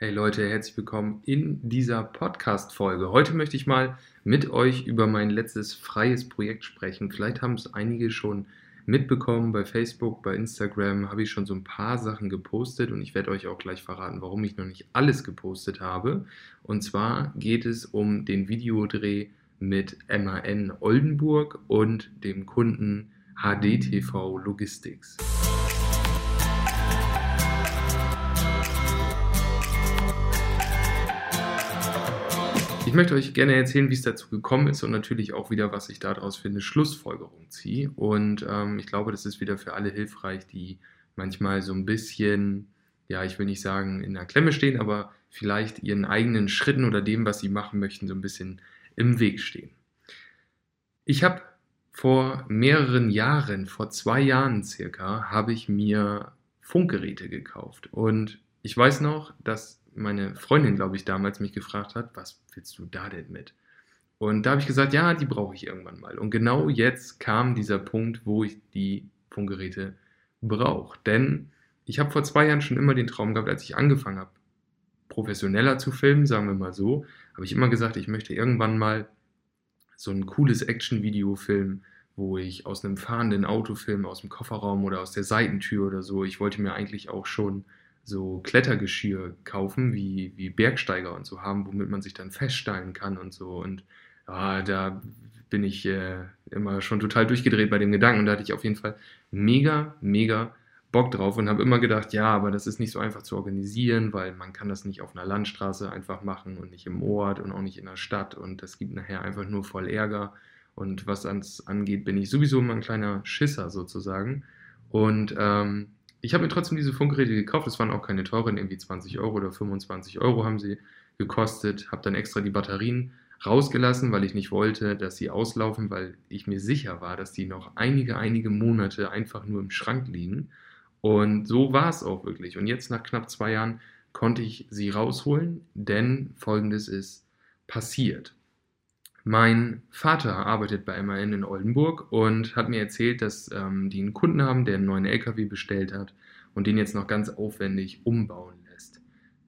Hey Leute, herzlich willkommen in dieser Podcast-Folge. Heute möchte ich mal mit euch über mein letztes freies Projekt sprechen. Vielleicht haben es einige schon mitbekommen. Bei Facebook, bei Instagram habe ich schon so ein paar Sachen gepostet und ich werde euch auch gleich verraten, warum ich noch nicht alles gepostet habe. Und zwar geht es um den Videodreh mit MAN Oldenburg und dem Kunden HDTV Logistics. Ich möchte euch gerne erzählen, wie es dazu gekommen ist und natürlich auch wieder, was ich daraus für eine Schlussfolgerung ziehe. Und ähm, ich glaube, das ist wieder für alle hilfreich, die manchmal so ein bisschen, ja, ich will nicht sagen in der Klemme stehen, aber vielleicht ihren eigenen Schritten oder dem, was sie machen möchten, so ein bisschen im Weg stehen. Ich habe vor mehreren Jahren, vor zwei Jahren circa, habe ich mir Funkgeräte gekauft. Und ich weiß noch, dass meine Freundin, glaube ich, damals mich gefragt hat, was willst du da denn mit? Und da habe ich gesagt, ja, die brauche ich irgendwann mal. Und genau jetzt kam dieser Punkt, wo ich die Funkgeräte brauche. Denn ich habe vor zwei Jahren schon immer den Traum gehabt, als ich angefangen habe, professioneller zu filmen, sagen wir mal so, habe ich immer gesagt, ich möchte irgendwann mal so ein cooles Action-Video filmen, wo ich aus einem fahrenden Auto filme, aus dem Kofferraum oder aus der Seitentür oder so. Ich wollte mir eigentlich auch schon so Klettergeschirr kaufen, wie, wie Bergsteiger und so haben, womit man sich dann feststeilen kann und so. Und ja, da bin ich äh, immer schon total durchgedreht bei dem Gedanken. Und da hatte ich auf jeden Fall mega, mega Bock drauf und habe immer gedacht, ja, aber das ist nicht so einfach zu organisieren, weil man kann das nicht auf einer Landstraße einfach machen und nicht im Ort und auch nicht in der Stadt. Und das gibt nachher einfach nur voll Ärger. Und was das angeht, bin ich sowieso immer ein kleiner Schisser sozusagen. Und ähm, ich habe mir trotzdem diese Funkgeräte gekauft. Das waren auch keine teuren, irgendwie 20 Euro oder 25 Euro haben sie gekostet. Habe dann extra die Batterien rausgelassen, weil ich nicht wollte, dass sie auslaufen, weil ich mir sicher war, dass die noch einige, einige Monate einfach nur im Schrank liegen. Und so war es auch wirklich. Und jetzt nach knapp zwei Jahren konnte ich sie rausholen, denn folgendes ist passiert. Mein Vater arbeitet bei MAN in Oldenburg und hat mir erzählt, dass ähm, die einen Kunden haben, der einen neuen LKW bestellt hat und den jetzt noch ganz aufwendig umbauen lässt.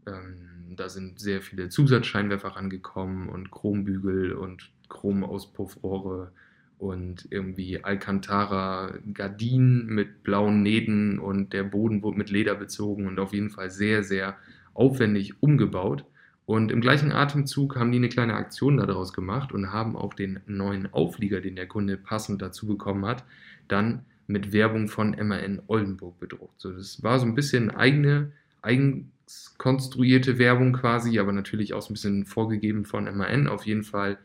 Ähm, da sind sehr viele Zusatzscheinwerfer rangekommen und Chrombügel und Chromauspuffrohre und irgendwie Alcantara Gardinen mit blauen Nähten und der Boden wurde mit Leder bezogen und auf jeden Fall sehr, sehr aufwendig umgebaut. Und im gleichen Atemzug haben die eine kleine Aktion daraus gemacht und haben auch den neuen Auflieger, den der Kunde passend dazu bekommen hat, dann mit Werbung von MAN Oldenburg bedruckt. So, das war so ein bisschen eigene, eigens konstruierte Werbung quasi, aber natürlich auch so ein bisschen vorgegeben von MAN. Auf jeden Fall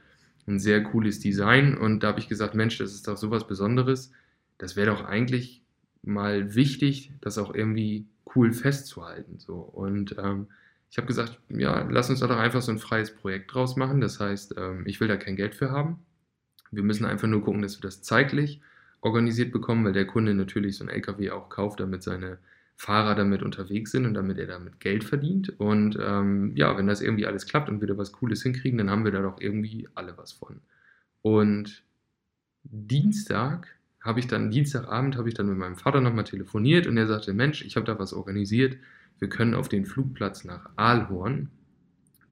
ein sehr cooles Design. Und da habe ich gesagt, Mensch, das ist doch sowas Besonderes. Das wäre doch eigentlich mal wichtig, das auch irgendwie cool festzuhalten. So. Und ähm, ich habe gesagt, ja, lass uns da doch einfach so ein freies Projekt draus machen. Das heißt, ähm, ich will da kein Geld für haben. Wir müssen einfach nur gucken, dass wir das zeitlich organisiert bekommen, weil der Kunde natürlich so ein LKW auch kauft, damit seine Fahrer damit unterwegs sind und damit er damit Geld verdient. Und ähm, ja, wenn das irgendwie alles klappt und wir da was Cooles hinkriegen, dann haben wir da doch irgendwie alle was von. Und Dienstag habe ich dann, Dienstagabend habe ich dann mit meinem Vater nochmal telefoniert und er sagte, Mensch, ich habe da was organisiert wir können auf den Flugplatz nach Aalhorn,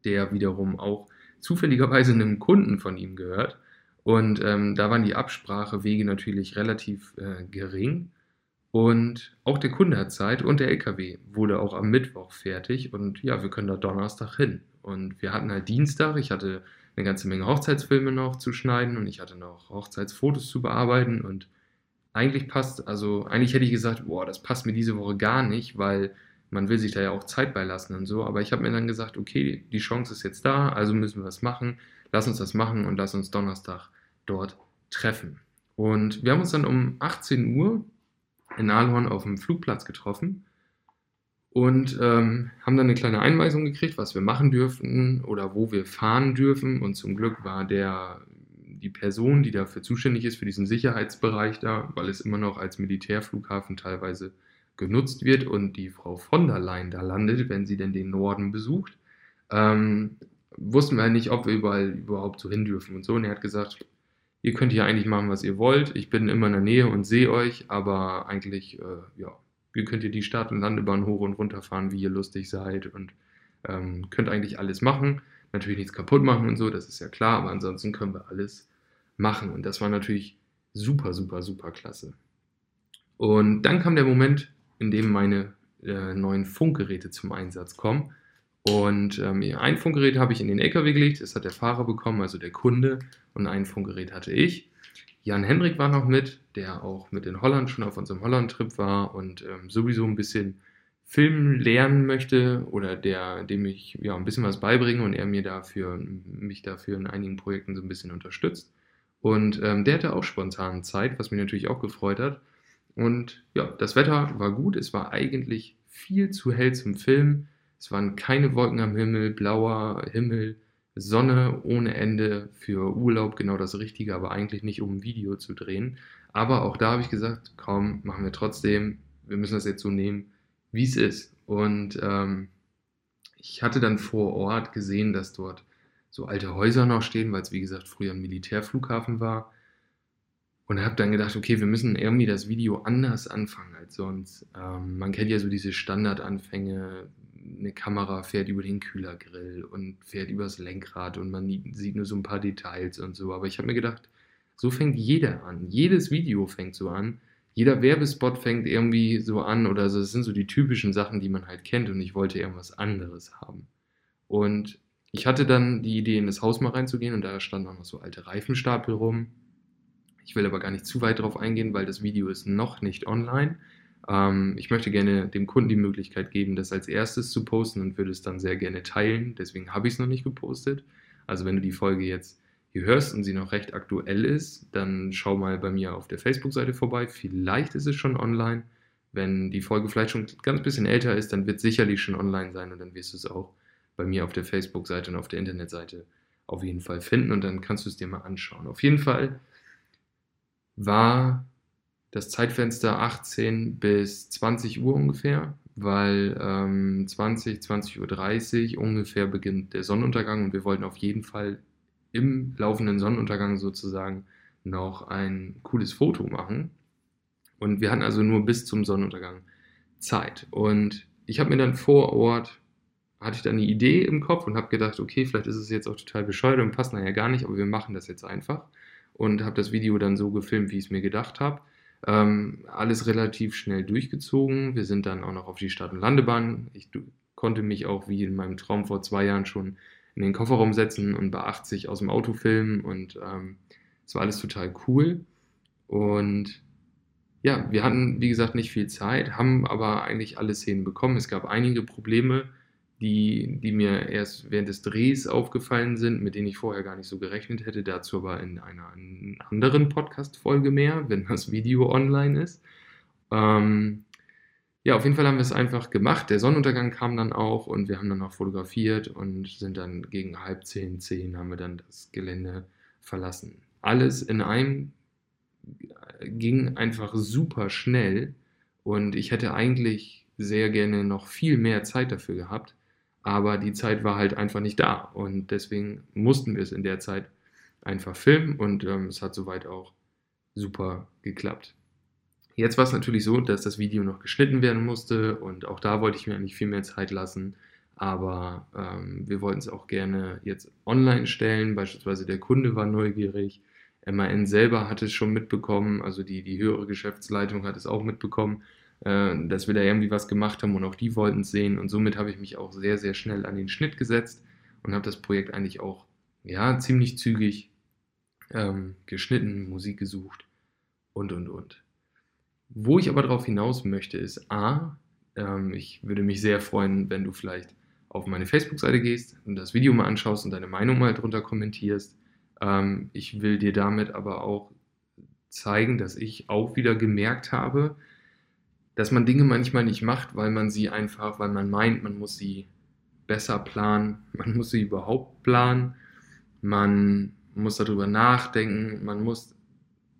der wiederum auch zufälligerweise einem Kunden von ihm gehört. Und ähm, da waren die Absprachewege natürlich relativ äh, gering. Und auch der Kunde hat Zeit und der LKW wurde auch am Mittwoch fertig. Und ja, wir können da Donnerstag hin. Und wir hatten halt Dienstag, ich hatte eine ganze Menge Hochzeitsfilme noch zu schneiden und ich hatte noch Hochzeitsfotos zu bearbeiten. Und eigentlich passt, also eigentlich hätte ich gesagt, boah, das passt mir diese Woche gar nicht, weil man will sich da ja auch Zeit beilassen und so, aber ich habe mir dann gesagt, okay, die Chance ist jetzt da, also müssen wir was machen, lass uns das machen und lass uns Donnerstag dort treffen. Und wir haben uns dann um 18 Uhr in Aalhorn auf dem Flugplatz getroffen und ähm, haben dann eine kleine Einweisung gekriegt, was wir machen dürfen oder wo wir fahren dürfen. Und zum Glück war der die Person, die dafür zuständig ist, für diesen Sicherheitsbereich da, weil es immer noch als Militärflughafen teilweise genutzt wird und die Frau von der Leyen da landet, wenn sie denn den Norden besucht, ähm, wussten wir nicht, ob wir überall überhaupt so hin dürfen und so. Und er hat gesagt, ihr könnt hier eigentlich machen, was ihr wollt. Ich bin immer in der Nähe und sehe euch, aber eigentlich, äh, ja, ihr könnt hier die Stadt- und Landebahn hoch und runter fahren, wie ihr lustig seid. Und ähm, könnt eigentlich alles machen. Natürlich nichts kaputt machen und so, das ist ja klar, aber ansonsten können wir alles machen. Und das war natürlich super, super, super klasse. Und dann kam der Moment, in dem meine äh, neuen Funkgeräte zum Einsatz kommen. Und ähm, ein Funkgerät habe ich in den LKW gelegt, das hat der Fahrer bekommen, also der Kunde, und ein Funkgerät hatte ich. Jan Hendrik war noch mit, der auch mit in Holland schon auf unserem Holland-Trip war und ähm, sowieso ein bisschen Film lernen möchte oder der, dem ich ja ein bisschen was beibringe und er mir dafür, mich dafür in einigen Projekten so ein bisschen unterstützt. Und ähm, der hatte auch spontan Zeit, was mich natürlich auch gefreut hat. Und ja, das Wetter war gut, es war eigentlich viel zu hell zum Film. Es waren keine Wolken am Himmel, blauer Himmel, Sonne ohne Ende für Urlaub, genau das Richtige, aber eigentlich nicht, um ein Video zu drehen. Aber auch da habe ich gesagt, komm, machen wir trotzdem, wir müssen das jetzt so nehmen, wie es ist. Und ähm, ich hatte dann vor Ort gesehen, dass dort so alte Häuser noch stehen, weil es wie gesagt früher ein Militärflughafen war. Und habe dann gedacht, okay, wir müssen irgendwie das Video anders anfangen als sonst. Ähm, man kennt ja so diese Standardanfänge, eine Kamera fährt über den Kühlergrill und fährt übers Lenkrad und man sieht nur so ein paar Details und so. Aber ich habe mir gedacht, so fängt jeder an. Jedes Video fängt so an. Jeder Werbespot fängt irgendwie so an oder so. Das sind so die typischen Sachen, die man halt kennt und ich wollte irgendwas anderes haben. Und ich hatte dann die Idee, in das Haus mal reinzugehen und da standen auch noch so alte Reifenstapel rum. Ich will aber gar nicht zu weit drauf eingehen, weil das Video ist noch nicht online. Ähm, ich möchte gerne dem Kunden die Möglichkeit geben, das als erstes zu posten und würde es dann sehr gerne teilen. Deswegen habe ich es noch nicht gepostet. Also wenn du die Folge jetzt hier hörst und sie noch recht aktuell ist, dann schau mal bei mir auf der Facebook-Seite vorbei. Vielleicht ist es schon online. Wenn die Folge vielleicht schon ganz bisschen älter ist, dann wird es sicherlich schon online sein und dann wirst du es auch bei mir auf der Facebook-Seite und auf der Internetseite auf jeden Fall finden und dann kannst du es dir mal anschauen. Auf jeden Fall war das Zeitfenster 18 bis 20 Uhr ungefähr, weil ähm, 20, 20.30 Uhr ungefähr beginnt der Sonnenuntergang und wir wollten auf jeden Fall im laufenden Sonnenuntergang sozusagen noch ein cooles Foto machen. Und wir hatten also nur bis zum Sonnenuntergang Zeit. Und ich habe mir dann vor Ort, hatte ich dann eine Idee im Kopf und habe gedacht, okay, vielleicht ist es jetzt auch total bescheuert und passt nachher gar nicht, aber wir machen das jetzt einfach. Und habe das Video dann so gefilmt, wie ich es mir gedacht habe. Ähm, alles relativ schnell durchgezogen. Wir sind dann auch noch auf die Start- und Landebahn. Ich konnte mich auch wie in meinem Traum vor zwei Jahren schon in den Kofferraum setzen und bei 80 aus dem Auto filmen und ähm, es war alles total cool. Und ja, wir hatten, wie gesagt, nicht viel Zeit, haben aber eigentlich alle Szenen bekommen. Es gab einige Probleme, die, die mir erst während des Drehs aufgefallen sind, mit denen ich vorher gar nicht so gerechnet hätte. Dazu aber in einer anderen Podcast-Folge mehr, wenn das Video online ist. Ähm, ja, auf jeden Fall haben wir es einfach gemacht. Der Sonnenuntergang kam dann auch und wir haben dann auch fotografiert und sind dann gegen halb zehn, zehn haben wir dann das Gelände verlassen. Alles in einem ging einfach super schnell und ich hätte eigentlich sehr gerne noch viel mehr Zeit dafür gehabt. Aber die Zeit war halt einfach nicht da und deswegen mussten wir es in der Zeit einfach filmen und ähm, es hat soweit auch super geklappt. Jetzt war es natürlich so, dass das Video noch geschnitten werden musste und auch da wollte ich mir eigentlich viel mehr Zeit lassen. Aber ähm, wir wollten es auch gerne jetzt online stellen. Beispielsweise der Kunde war neugierig. MAN selber hat es schon mitbekommen, also die, die höhere Geschäftsleitung hat es auch mitbekommen. Äh, dass wir da irgendwie was gemacht haben und auch die wollten es sehen. Und somit habe ich mich auch sehr, sehr schnell an den Schnitt gesetzt und habe das Projekt eigentlich auch ja, ziemlich zügig ähm, geschnitten, Musik gesucht und, und, und. Wo ich aber darauf hinaus möchte, ist A, ähm, ich würde mich sehr freuen, wenn du vielleicht auf meine Facebook-Seite gehst und das Video mal anschaust und deine Meinung mal drunter kommentierst. Ähm, ich will dir damit aber auch zeigen, dass ich auch wieder gemerkt habe, dass man Dinge manchmal nicht macht, weil man sie einfach, weil man meint, man muss sie besser planen, man muss sie überhaupt planen, man muss darüber nachdenken, man muss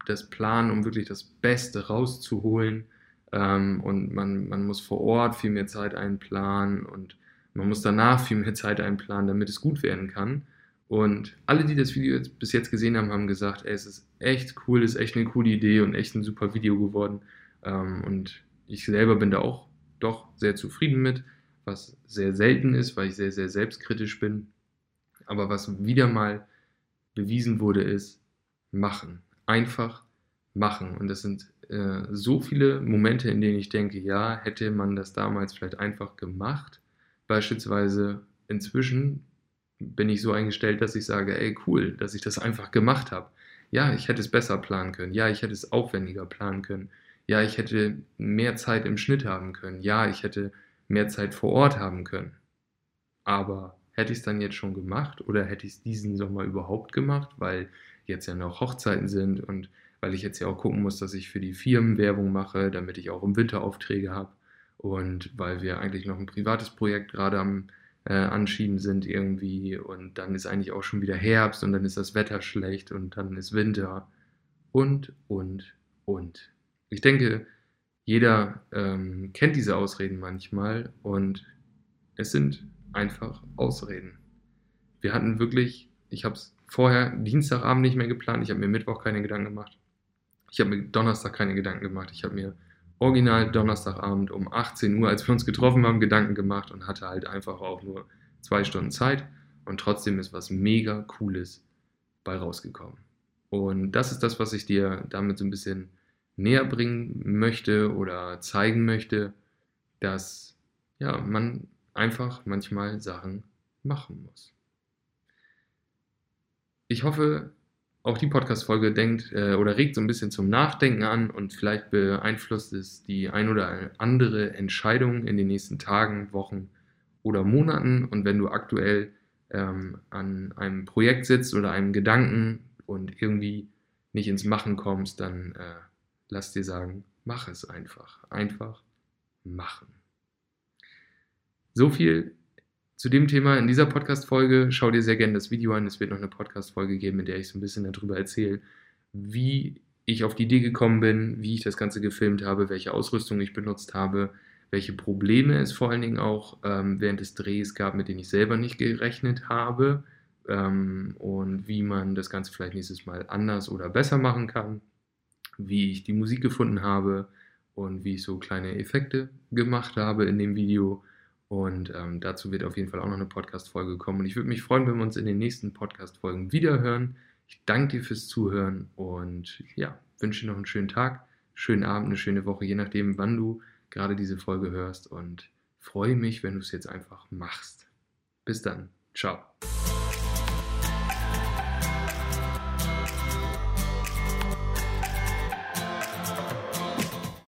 das planen, um wirklich das Beste rauszuholen ähm, und man, man muss vor Ort viel mehr Zeit einplanen und man muss danach viel mehr Zeit einplanen, damit es gut werden kann. Und alle, die das Video jetzt, bis jetzt gesehen haben, haben gesagt, ey, es ist echt cool, es ist echt eine coole Idee und echt ein super Video geworden. Ähm, und ich selber bin da auch doch sehr zufrieden mit, was sehr selten ist, weil ich sehr, sehr selbstkritisch bin. Aber was wieder mal bewiesen wurde, ist machen. Einfach machen. Und das sind äh, so viele Momente, in denen ich denke, ja, hätte man das damals vielleicht einfach gemacht. Beispielsweise inzwischen bin ich so eingestellt, dass ich sage, ey, cool, dass ich das einfach gemacht habe. Ja, ich hätte es besser planen können. Ja, ich hätte es aufwendiger planen können. Ja, ich hätte mehr Zeit im Schnitt haben können. Ja, ich hätte mehr Zeit vor Ort haben können. Aber hätte ich es dann jetzt schon gemacht oder hätte ich es diesen Sommer überhaupt gemacht, weil jetzt ja noch Hochzeiten sind und weil ich jetzt ja auch gucken muss, dass ich für die Firmen Werbung mache, damit ich auch im Winter Aufträge habe und weil wir eigentlich noch ein privates Projekt gerade am äh, Anschieben sind irgendwie und dann ist eigentlich auch schon wieder Herbst und dann ist das Wetter schlecht und dann ist Winter und, und, und. Ich denke, jeder ähm, kennt diese Ausreden manchmal und es sind einfach Ausreden. Wir hatten wirklich, ich habe es vorher Dienstagabend nicht mehr geplant, ich habe mir Mittwoch keine Gedanken gemacht. Ich habe mir Donnerstag keine Gedanken gemacht. Ich habe mir original Donnerstagabend um 18 Uhr, als wir uns getroffen haben, Gedanken gemacht und hatte halt einfach auch nur zwei Stunden Zeit. Und trotzdem ist was mega Cooles bei rausgekommen. Und das ist das, was ich dir damit so ein bisschen näher bringen möchte oder zeigen möchte, dass ja, man einfach manchmal Sachen machen muss. Ich hoffe, auch die Podcast-Folge denkt äh, oder regt so ein bisschen zum Nachdenken an und vielleicht beeinflusst es die ein oder andere Entscheidung in den nächsten Tagen, Wochen oder Monaten. Und wenn du aktuell ähm, an einem Projekt sitzt oder einem Gedanken und irgendwie nicht ins Machen kommst, dann äh, lass dir sagen, mach es einfach. Einfach machen. So viel zu dem Thema in dieser Podcast-Folge. Schau dir sehr gerne das Video an. Es wird noch eine Podcast-Folge geben, in der ich so ein bisschen darüber erzähle, wie ich auf die Idee gekommen bin, wie ich das Ganze gefilmt habe, welche Ausrüstung ich benutzt habe, welche Probleme es vor allen Dingen auch ähm, während des Drehs gab, mit denen ich selber nicht gerechnet habe ähm, und wie man das Ganze vielleicht nächstes Mal anders oder besser machen kann, wie ich die Musik gefunden habe und wie ich so kleine Effekte gemacht habe in dem Video und ähm, dazu wird auf jeden Fall auch noch eine Podcast-Folge kommen. Und ich würde mich freuen, wenn wir uns in den nächsten Podcast-Folgen wiederhören. Ich danke dir fürs Zuhören und ja, wünsche dir noch einen schönen Tag, schönen Abend, eine schöne Woche, je nachdem, wann du gerade diese Folge hörst. Und freue mich, wenn du es jetzt einfach machst. Bis dann. Ciao.